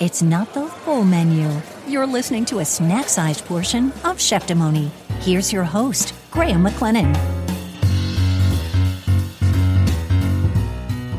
It's not the full menu. You're listening to a snack sized portion of Cheftimony. Here's your host, Graham McLennan.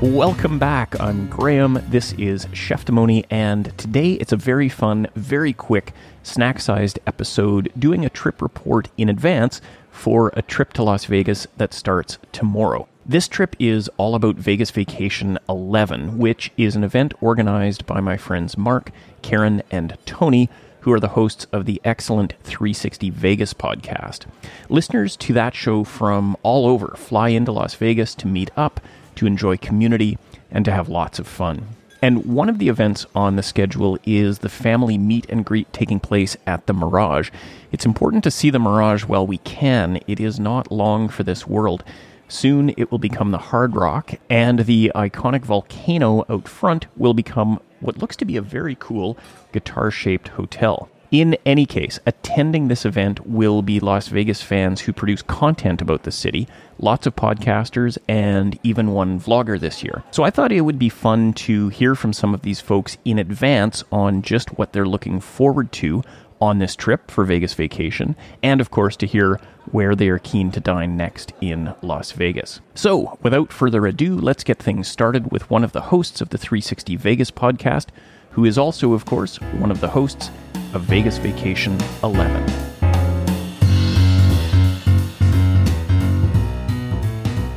Welcome back. I'm Graham. This is Cheftimony, and today it's a very fun, very quick, snack sized episode doing a trip report in advance for a trip to Las Vegas that starts tomorrow. This trip is all about Vegas Vacation 11, which is an event organized by my friends Mark, Keren, and Tony, who are the hosts of the excellent 360 Vegas podcast. Listeners to that show from all over fly into Las Vegas to meet up, to enjoy community, and to have lots of fun. And one of the events on the schedule is the family meet and greet taking place at the Mirage. It's important to see the Mirage while we can. It is not long for this world. Soon it will become the Hard Rock, and the iconic volcano out front will become what looks to be a very cool guitar shaped hotel. In any case, attending this event will be Las Vegas fans who produce content about the city, lots of podcasters, and even one vlogger this year. So I thought it would be fun to hear from some of these folks in advance on just what they're looking forward to on this trip for Vegas vacation, and of course to hear where they are keen to dine next in Las Vegas. So, without further ado, let's get things started with one of the hosts of the 360 Vegas podcast, who is also, of course, one of the hosts of Vegas Vacation 11.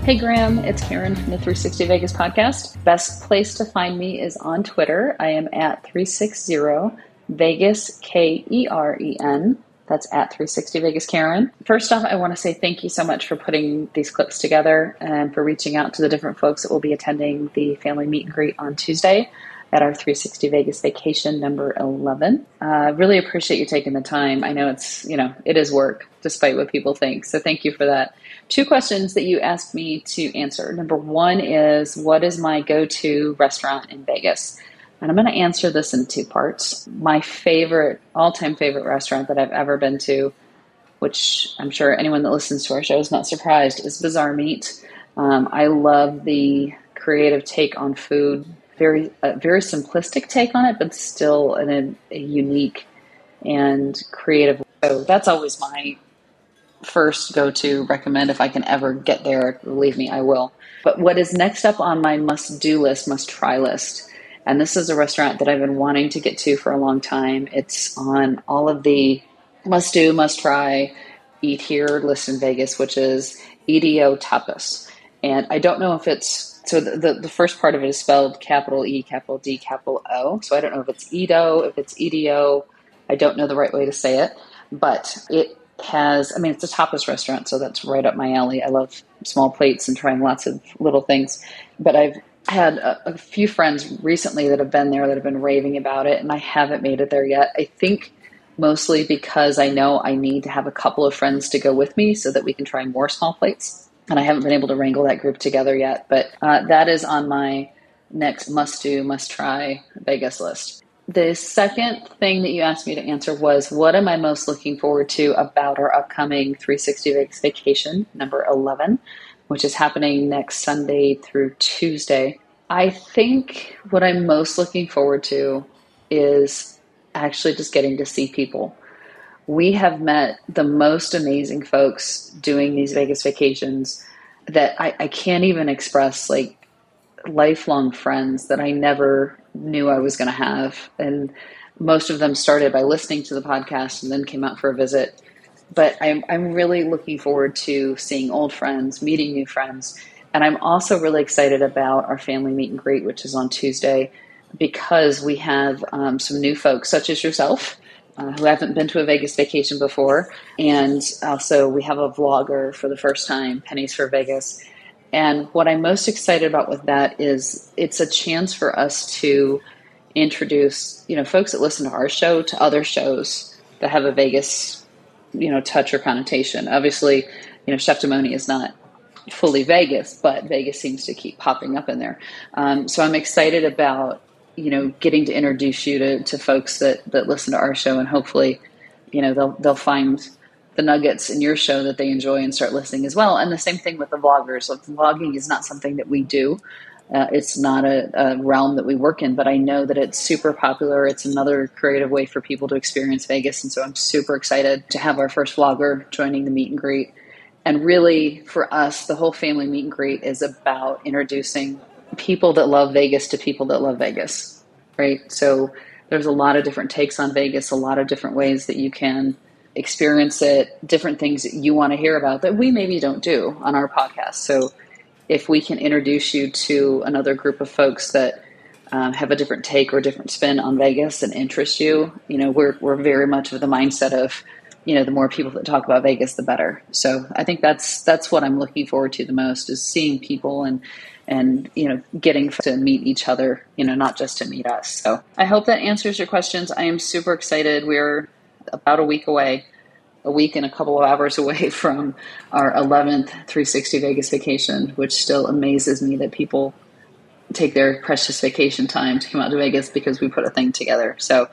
Hey Graham, it's Keren from the 360 Vegas podcast. Best place to find me is on Twitter. I am at 360 Vegas K E R E N. That's at 360 Vegas Keren. First off, I want to say thank you so much for putting these clips together and for reaching out to the different folks that will be attending the family meet and greet on Tuesday at our 360 Vegas vacation number 11. Uh, really appreciate you taking the time. I know it's, you know, it is work despite what people think. So thank you for that. Two questions that you asked me to answer. Number one is what is my go to restaurant in Vegas? And I'm going to answer this in two parts. My favorite, all time favorite restaurant that I've ever been to, which I'm sure anyone that listens to our show is not surprised, is Bazaar Meat. Um, I love the creative take on food, very, very simplistic take on it, but still in a, a unique and creative. So that's always my first go to recommend if I can ever get there. Believe me, I will. But what is next up on my must do list, must try list and this is a restaurant that I've been wanting to get to for a long time. It's on all of the must do, must try, eat here list in Vegas, which is EDO Tapas. And I don't know if it's so the, the, the, first part of it is spelled capital E, capital D, capital O. So I don't know if it's EDO, if it's EDO. I don't know the right way to say it, but it has, I mean, it's a tapas restaurant, so that's right up my alley. I love small plates and trying lots of little things. But I've had a, a, few friends recently that have been there that have been raving about it, and I haven't made it there yet. I think mostly because I know I need to have a couple of friends to go with me so that we can try more small plates. And I haven't been able to wrangle that group together yet, but uh, that is on my next must do, must try Vegas list. The second thing that you asked me to answer was what am I most looking forward to about our upcoming 360 Vegas vacation, number 11? Which is happening next Sunday through Tuesday. I think what I'm most looking forward to is actually just getting to see people. We have met the most amazing folks doing these Vegas vacations that I, I can't even express like lifelong friends that I never knew I was going to have. And most of them started by listening to the podcast and then came out for a visit but I'm, I'm really looking forward to seeing old friends, meeting new friends. And I'm also really excited about our family meet and greet, which is on Tuesday, because we have um, some new folks, such as yourself, uh, who haven't been to a Vegas vacation before. And also, we have a vlogger for the first time, Pennies for Vegas. And what I'm most excited about with that is it's a chance for us to introduce, you know, folks that listen to our show to other shows that have a Vegas you know touch or connotation. Obviously, you know Cheftimony is not fully Vegas, but Vegas seems to keep popping up in there. Um, so I'm excited about you know getting to introduce you to, to folks that that listen to our show, and hopefully, you know they'll they'll find the nuggets in your show that they enjoy and start listening as well. And the same thing with the vloggers. Vlogging is not something that we do. Uh, it's not a, a, realm that we work in, but I know that it's super popular. It's another creative way for people to experience Vegas. And so I'm super excited to have our first vlogger joining the meet and greet. And really, for us, the whole family meet and greet is about introducing people that love Vegas to people that love Vegas, right? So there's a lot of different takes on Vegas, a lot of different ways that you can experience it, different things that you want to hear about that we maybe don't do on our podcast. So if we can introduce you to another group of folks that um, have a different take or different spin on Vegas and interest you, you know, we're we're very much of the mindset of, you know, the more people that talk about Vegas, the better. So I think that's that's what I'm looking forward to the most is seeing people and and you know getting to meet each other you know not just to meet us. So i hope that answers your questions. I am super excited. We're about a week away a week and a couple of hours away from our 11th 360 vegas vacation which still amazes me that people take their precious vacation time to come out to vegas because we put a thing together. So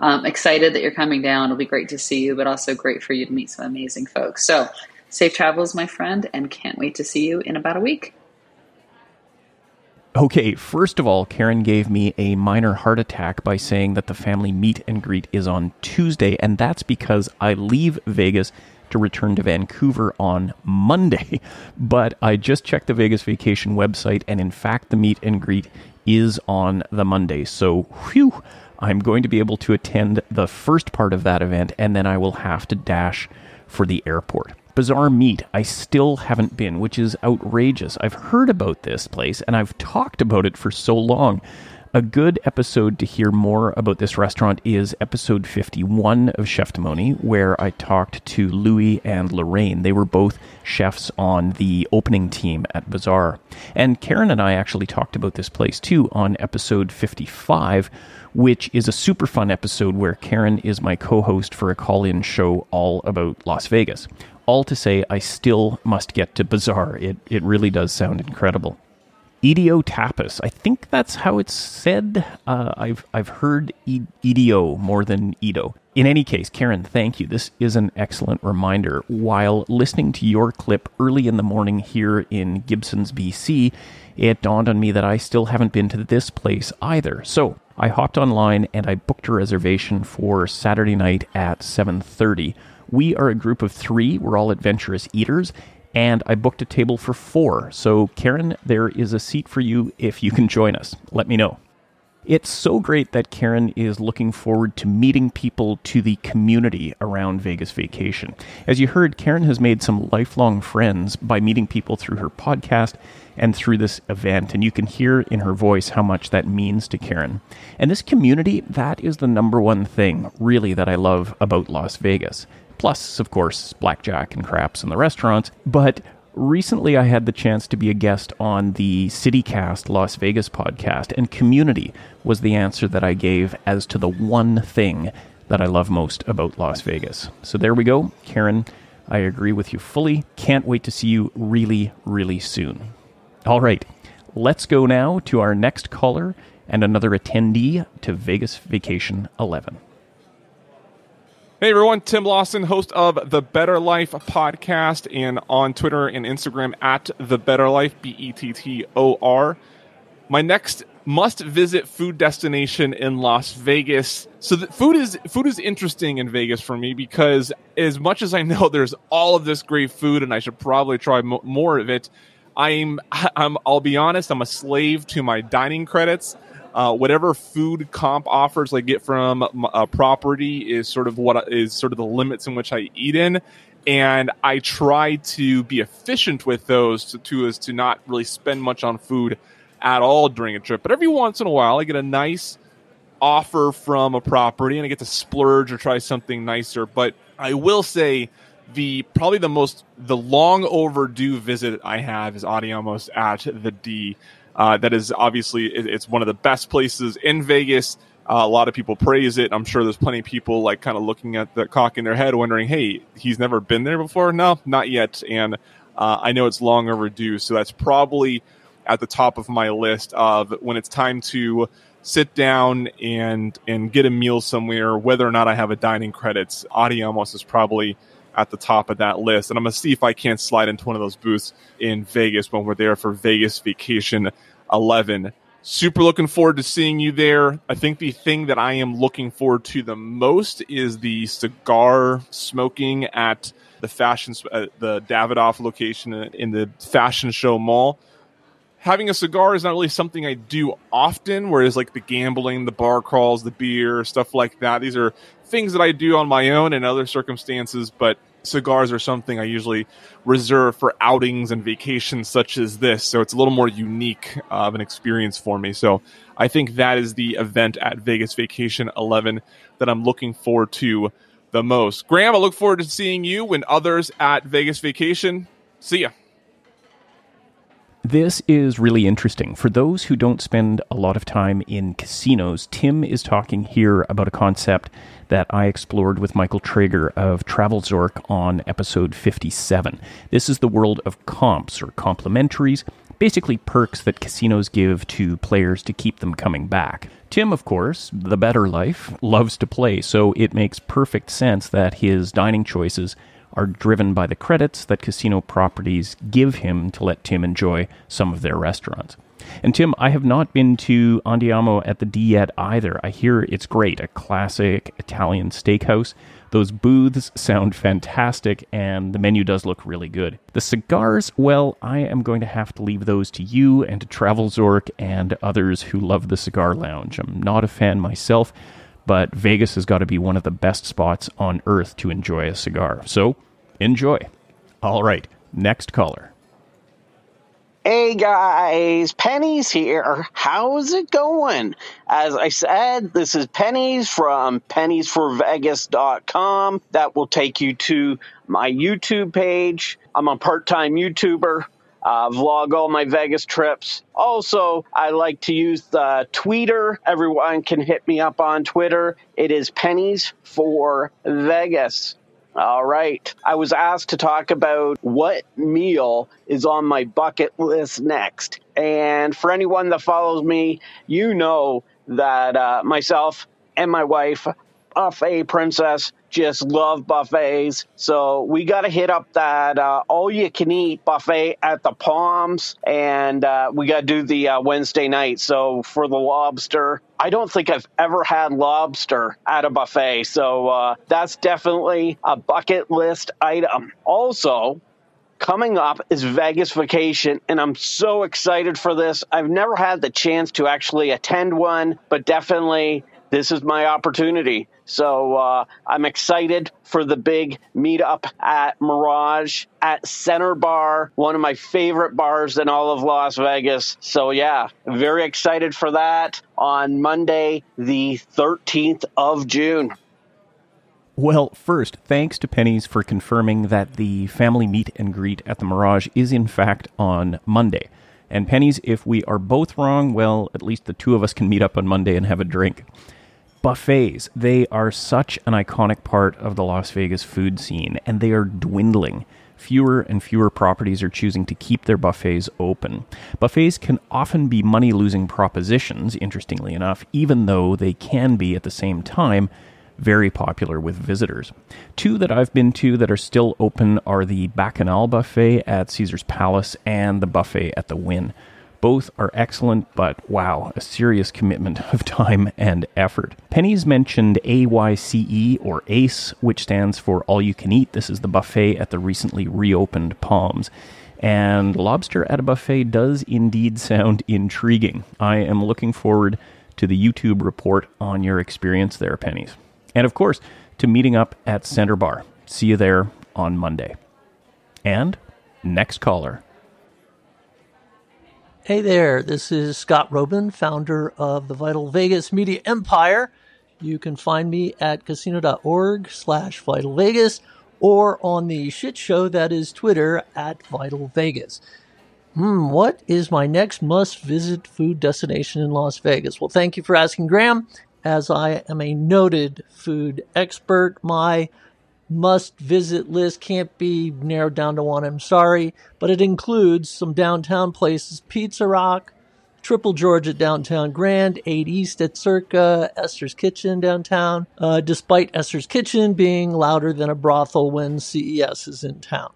i'm excited that you're coming down. It'll be great to see you but also great for you to meet some amazing folks. So safe travels my friend and can't wait to see you in about a week Okay, first of all, Keren gave me a minor heart attack by saying that the family meet and greet is on Tuesday, and that's because I leave Vegas to return to Vancouver on Monday. But I just checked the Vegas Vacation website, and in fact, the meet and greet is on the Monday. So, whew, I'm going to be able to attend the first part of that event, and then I will have to dash for the airport. Bazaar Meat, I still haven't been, which is outrageous. I've heard about this place and I've talked about it for so long. A good episode to hear more about this restaurant is episode 51 of Chef Cheftimony, where I talked to Louis and Lorraine. They were both chefs on the opening team at Bazaar. And Keren and I actually talked about this place too on episode 55, which is a super fun episode where Keren is my co host for a call in show all about Las Vegas all to say, I still must get to Bazaar. It, it really does sound incredible. Edio Tapas. I think that's how it's said. Uh, I've I've heard Edio more than Edo. In any case, Keren, thank you. This is an excellent reminder. While listening to your clip early in the morning here in Gibsons, BC, it dawned on me that I still haven't been to this place either. So I hopped online and I booked a reservation for Saturday night at 7:30 we are a group of three. We're all adventurous eaters, and I booked a table for four. So, Keren, there is a seat for you if you can join us. Let me know. It's so great that Keren is looking forward to meeting people to the community around Vegas Vacation. As you heard, Keren has made some lifelong friends by meeting people through her podcast and through this event, and you can hear in her voice how much that means to Keren. And this community, that is the number one thing, really, that I love about Las Vegas plus, of course, blackjack and craps in the restaurants. But recently I had the chance to be a guest on the CityCast Las Vegas podcast, and community was the answer that I gave as to the one thing that I love most about Las Vegas. So there we go. Keren, I agree with you fully. Can't wait to see you really, really soon. All right, let's go now to our next caller and another attendee to Vegas Vacation 11. Hey everyone, Tim Lawson, host of the Bettor Life podcast, and on Twitter and Instagram at the Bettor Life, B E T T O R. My next must visit food destination in Las Vegas. So food is food is interesting in Vegas for me because as much as I know there's all of this great food and I should probably try mo- more of it, I'm I'm I'll be honest, I'm a slave to my dining credits. Uh, whatever food comp offers I get from a property is sort of what is sort of the limits in which I eat in. And I try to be efficient with those to, to as to not really spend much on food at all during a trip. But every once in a while, I get a nice offer from a property and I get to splurge or try something nicer. But I will say the probably the most the long overdue visit I have is Andiamo's at the D. Uh, that is obviously it's one of the best places in Vegas. Uh, a lot of people praise it. I'm sure there's plenty of people like kind of looking at the cock in their head, wondering, "Hey, he's never been there before." No, not yet. And uh, I know it's long overdue, so that's probably at the top of my list of when it's time to sit down and and get a meal somewhere. Whether or not I have a dining credits, Andiamo's is probably at the top of that list. And I'm gonna see if I can't slide into one of those booths in Vegas when we're there for Vegas Vacation 11. Super looking forward to seeing you there. I think the thing that I am looking forward to the most is the cigar smoking at the fashion, uh, the Davidoff location in the Fashion Show Mall. Having a cigar is not really something I do often, whereas like the gambling, the bar crawls, the beer, stuff like that. These are things that I do on my own in other circumstances, but cigars are something I usually reserve for outings and vacations such as this. So it's a little more unique uh, of an experience for me. So I think that is the event at Vegas Vacation 11 that I'm looking forward to the most. Graham, I look forward to seeing you and others at Vegas Vacation. See ya. This is really interesting. For those who don't spend a lot of time in casinos, Tim is talking here about a concept that I explored with Michael Traeger of Travel Zork on episode 57. This is the world of comps or complementaries, basically perks that casinos give to players to keep them coming back. Tim, of course, the Bettor Life, loves to play, so it makes perfect sense that his dining choices are driven by the credits that casino properties give him to let Tim enjoy some of their restaurants. And Tim, I have not been to Andiamo at the D yet either. I hear it's great, a classic Italian steakhouse. Those booths sound fantastic, and the menu does look really good. The cigars, well, I am going to have to leave those to you and to Travel Zork and others who love the cigar lounge. I'm not a fan myself, but Vegas has got to be one of the best spots on earth to enjoy a cigar. So enjoy. All right, next caller. Hey guys, Pennies here. How's it going? As I said, this is Pennies from penniesforvegas.com. That will take you to my YouTube page. I'm a part time YouTuber uh, vlog all my Vegas trips. Also, I like to use the Twitter. Everyone can hit me up on Twitter. It is pennies for Vegas. All right. I was asked to talk about what meal is on my bucket list next. And for anyone that follows me, you know that uh, myself and my wife, buffet princess, just love buffets. So we got to hit up that uh, all you can eat buffet at the Palms, and uh, we got to do the uh, Wednesday night. So for the lobster, I don't think I've ever had lobster at a buffet. So uh, that's definitely a bucket list item. Also, coming up is Vegas vacation, and I'm so excited for this. I've never had the chance to actually attend one, but definitely this is my opportunity. So uh, I'm excited for the big meetup at Mirage at Center Bar, one of my favorite bars in all of Las Vegas. So yeah, very excited for that on Monday, the 13th of June. Well, first, thanks to Pennies for confirming that the family meet and greet at the Mirage is in fact on Monday. And Pennies, if we are both wrong, well, at least the two of us can meet up on Monday and have a drink buffets. They are such an iconic part of the Las Vegas food scene, and they are dwindling. Fewer and fewer properties are choosing to keep their buffets open. Buffets can often be money losing propositions, interestingly enough, even though they can be at the same time very popular with visitors. Two that I've been to that are still open are the Bacchanal Buffet at Caesar's Palace and the buffet at the Wynn. Both are excellent, but wow, a serious commitment of time and effort. Pennies mentioned AYCE or ACE, which stands for All You Can Eat. This is the buffet at the recently reopened Palms. And lobster at a buffet does indeed sound intriguing. I am looking forward to the YouTube report on your experience there, Pennies. And of course, to meeting up at Center Bar. See you there on Monday. And next caller. Hey there, this is Scott Roeben, founder of the Vital Vegas Media Empire. You can find me at casino.org slash Vital Vegas or on the shit show that is Twitter at Vital Vegas. Hmm, what is my next must visit food destination in Las Vegas? Well, thank you for asking, Graham. As I am a noted food expert, my must visit list can't be narrowed down to one. I'm sorry, but it includes some downtown places Pizza Rock, Triple George at Downtown Grand, 8 East at Circa, Esther's Kitchen downtown, uh, despite Esther's Kitchen being louder than a brothel when CES is in town.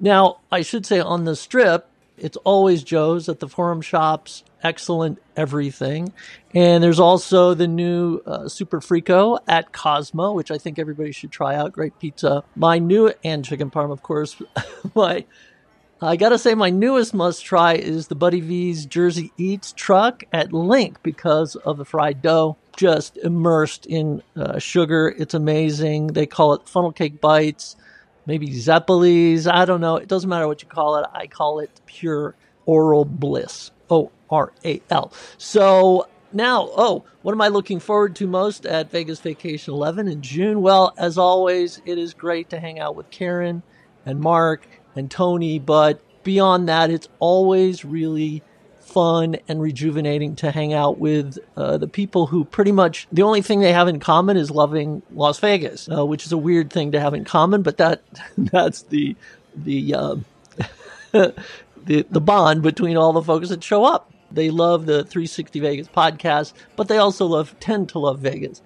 Now, I should say on the strip, It's always Joe's at the Forum Shops. Excellent everything. And there's also the new uh, Super Frico at Cosmo, which I think everybody should try out. Great pizza. My new, and chicken parm, of course. my, I gotta say, my newest must try is the Buddy V's Jersey Eats truck at LINQ because of the fried dough. Just immersed in uh, sugar. It's amazing. They call it funnel cake bites maybe Zeppelis. I don't know. It doesn't matter what you call it. I call it pure oral bliss. O R A L. So now, oh, what am I looking forward to most at Vegas Vacation 11 in June? Well, as always, it is great to hang out with Keren and Mark and Tony, but beyond that, it's always really fun and rejuvenating to hang out with uh, the people who pretty much the only thing they have in common is loving Las Vegas, uh, which is a weird thing to have in common, but that that's the the uh, the the bond between all the folks that show up. They love the 360 Vegas podcast, but they also love tend to love Vegas.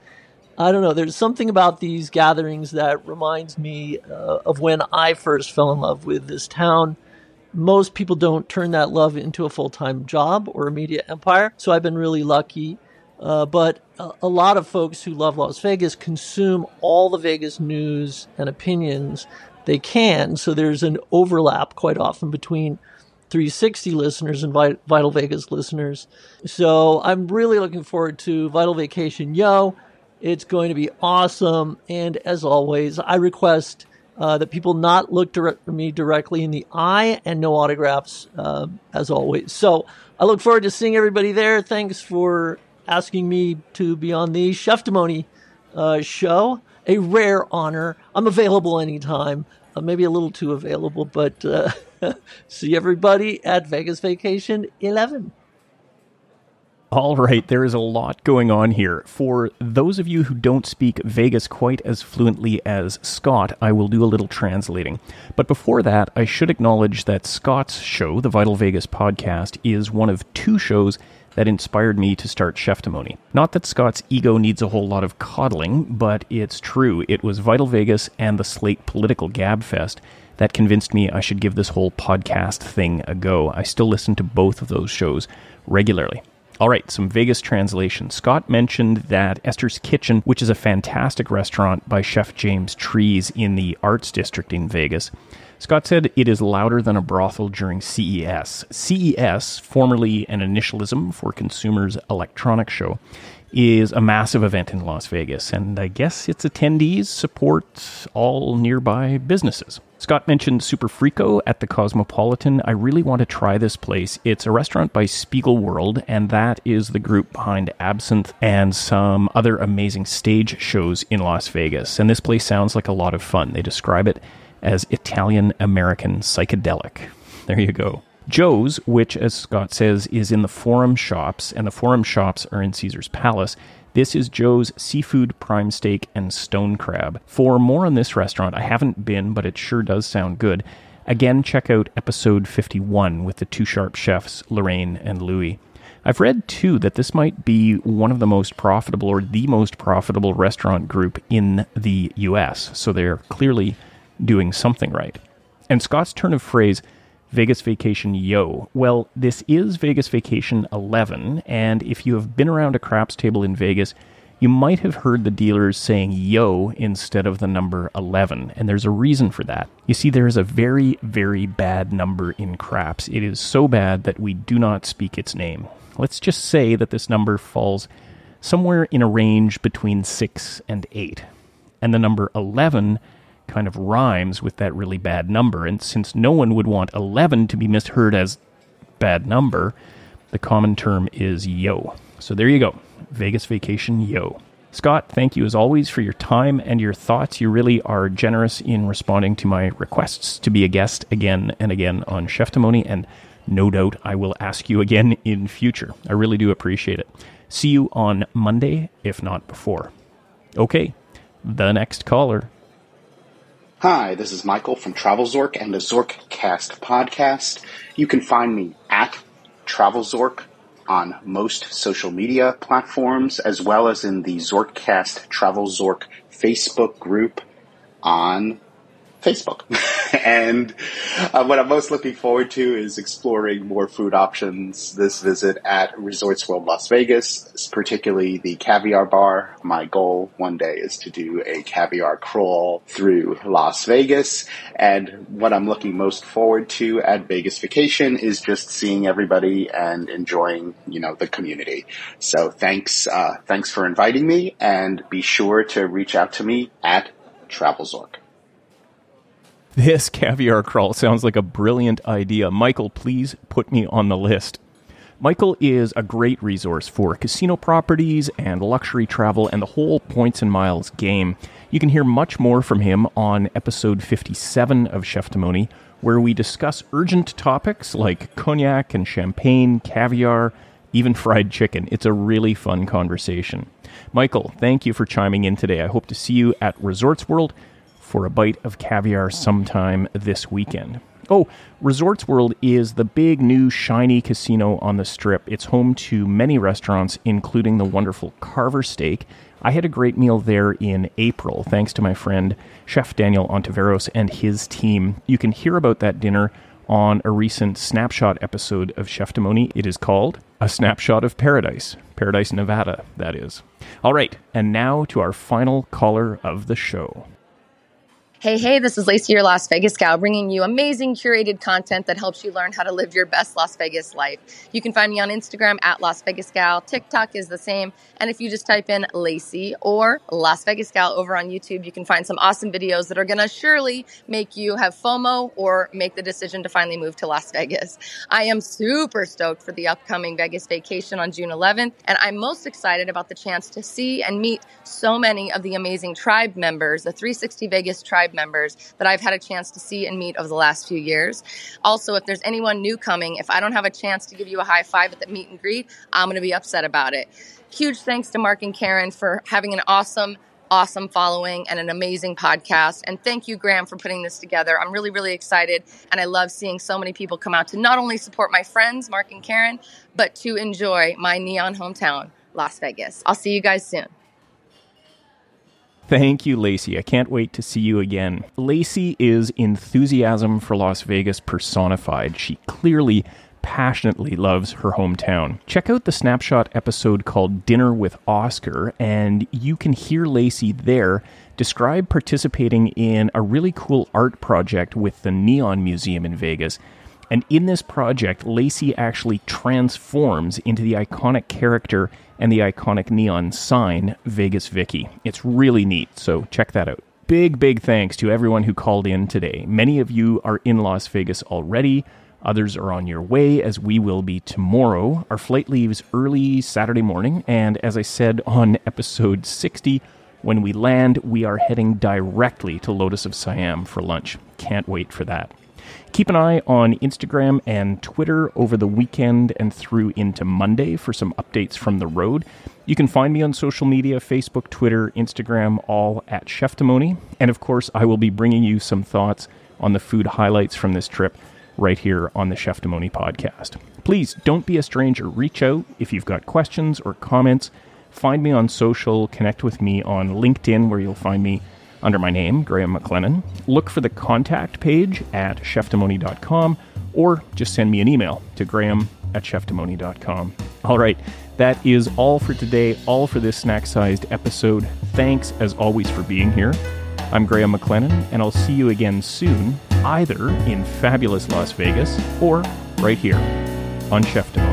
I don't know. There's something about these gatherings that reminds me uh, of when I first fell in love with this town most people don't turn that love into a full time job or a media empire. So I've been really lucky. Uh, but a, a, lot of folks who love Las Vegas consume all the Vegas news and opinions they can. So there's an overlap quite often between 360 listeners and Vital Vegas listeners. So I'm really looking forward to Vital Vacation Yo. It's going to be awesome. And as always, I request uh, that people not look direct, me directly in the eye and no autographs uh, as always. So I look forward to seeing everybody there. Thanks for asking me to be on the Cheftimony uh, show. A rare honor. I'm available anytime. Uh, maybe a little too available, but uh, see everybody at Vegas Vacation 11. All right, there is a lot going on here. For those of you who don't speak Vegas quite as fluently as Scott, I will do a little translating. But before that, I should acknowledge that Scott's show, the Vital Vegas podcast, is one of two shows that inspired me to start Cheftimony. Not that Scott's ego needs a whole lot of coddling, but it's true. It was Vital Vegas and the Slate Political Gabfest that convinced me I should give this whole podcast thing a go. I still listen to both of those shows regularly. All right, some Vegas translation. Scott mentioned that Esther's Kitchen, which is a fantastic restaurant by Chef James Trees in the Arts District in Vegas, Scott said it is louder than a brothel during CES. CES, formerly an initialism for Consumers Electronics Show, is a massive event in Las Vegas, and I guess its attendees support all nearby businesses. Scott mentioned Super Frico at the Cosmopolitan. I really want to try this place. It's a restaurant by Spiegelworld, and that is the group behind Absinthe and some other amazing stage shows in Las Vegas. And this place sounds like a lot of fun. They describe it as Italian American psychedelic. There you go. Joe's, which, as Scott says, is in the Forum Shops, and the Forum Shops are in Caesar's Palace, this is Joe's Seafood Prime Steak and Stone Crab. For more on this restaurant, I haven't been, but it sure does sound good. Again, check out episode 51 with the two sharp chefs, Lorraine and Louis. I've read too that this might be one of the most profitable or the most profitable restaurant group in the US, so they're clearly doing something right. And Scott's turn of phrase, Vegas Vacation Yo. Well, this is Vegas Vacation 11, and if you have been around a craps table in Vegas, you might have heard the dealers saying yo instead of the number 11, and there's a reason for that. You see, there is a very, very bad number in craps. It is so bad that we do not speak its name. Let's just say that this number falls somewhere in a range between 6 and 8. And the number 11 kind of rhymes with that really bad number. And since no one would want 11 to be misheard as bad number, the common term is yo. So there you go. Vegas vacation yo. Scott, thank you as always for your time and your thoughts. You really are generous in responding to my requests to be a guest again and again on Cheftimony, and no doubt I will ask you again in future. I really do appreciate it. See you on Monday, if not before. Okay, the next caller. Hi, this is Michael from Travel Zork and the Zorkcast podcast. You can find me at Travel Zork on most social media platforms, as well as in the Zorkcast Travel Zork Facebook group on Facebook. and uh, what I'm most looking forward to is exploring more food options this visit at Resorts World Las Vegas, particularly the caviar bar. My goal one day is to do a caviar crawl through Las Vegas. And what I'm looking most forward to at Vegas Vacation is just seeing everybody and enjoying, you know, the community. So thanks, uh, thanks for inviting me and be sure to reach out to me at TravelZork. This caviar crawl sounds like a brilliant idea. Michael, please put me on the list. Michael is a great resource for casino properties and luxury travel and the whole points and miles game. You can hear much more from him on episode 57 of Cheftimony, where we discuss urgent topics like cognac and champagne, caviar, even fried chicken. It's a really fun conversation. Michael, thank you for chiming in today. I hope to see you at Resorts World for a bite of caviar sometime this weekend. Oh, Resorts World is the big new shiny casino on the strip. It's home to many restaurants, including the wonderful Carver Steak. I had a great meal there in April, thanks to my friend Chef Daniel Ontiveros and his team. You can hear about that dinner on a recent snapshot episode of Cheftimony. It is called A Snapshot of Paradise. Paradise, Nevada, that is. All right, and now to our final caller of the show. Hey, hey, this is Lacey, your Las Vegas gal, bringing you amazing curated content that helps you learn how to live your best Las Vegas life. You can find me on Instagram at Las Vegas gal. TikTok is the same. And if you just type in Lacey or Las Vegas gal over on YouTube, you can find some awesome videos that are going to surely make you have FOMO or make the decision to finally move to Las Vegas. I am super stoked for the upcoming Vegas vacation on June 11th. And I'm most excited about the chance to see and meet so many of the amazing tribe members, the 360 Vegas tribe tribe members that I've had a chance to see and meet over the last few years. Also, if there's anyone new coming, if I don't have a chance to give you a high five at the meet and greet, I'm going to be upset about it. Huge thanks to Mark and Keren for having an awesome awesome following and an amazing podcast. And thank you, Graham, for putting this together. I'm really, really excited. And I love seeing so many people come out to not only support my friends, Mark and Keren, but to enjoy my neon hometown, Las Vegas. I'll see you guys soon. Thank you, Lacey. I can't wait to see you again. Lacey is enthusiasm for Las Vegas personified. She clearly passionately loves her hometown. Check out the snapshot episode called Dinner with Oscar, and you can hear Lacey there describe participating in a really cool art project with the Neon Museum in Vegas. And in this project, Lacey actually transforms into the iconic character and the iconic neon sign, Vegas Vicky. It's really neat, so check that out. Big, big thanks to everyone who called in today. Many of you are in Las Vegas already. Others are on your way, as we will be tomorrow. Our flight leaves early Saturday morning, and as I said on episode 60, when we land, we are heading directly to Lotus of Siam for lunch. Can't wait for that. Keep an eye on Instagram and Twitter over the weekend and through into Monday for some updates from the road. You can find me on social media Facebook, Twitter, Instagram, all at Cheftimony. And of course, I will be bringing you some thoughts on the food highlights from this trip right here on the Cheftimony podcast. Please don't be a stranger. Reach out if you've got questions or comments. Find me on social, connect with me on LinkedIn, where you'll find me under my name, Graham McLennan. Look for the contact page at cheftimony.com or just send me an email to graham at cheftimony.com. All right, that is all for today, all for this snack sized episode. Thanks as always for being here. I'm Graham McLennan, and I'll see you again soon, either in fabulous Las Vegas or right here on Cheftimony.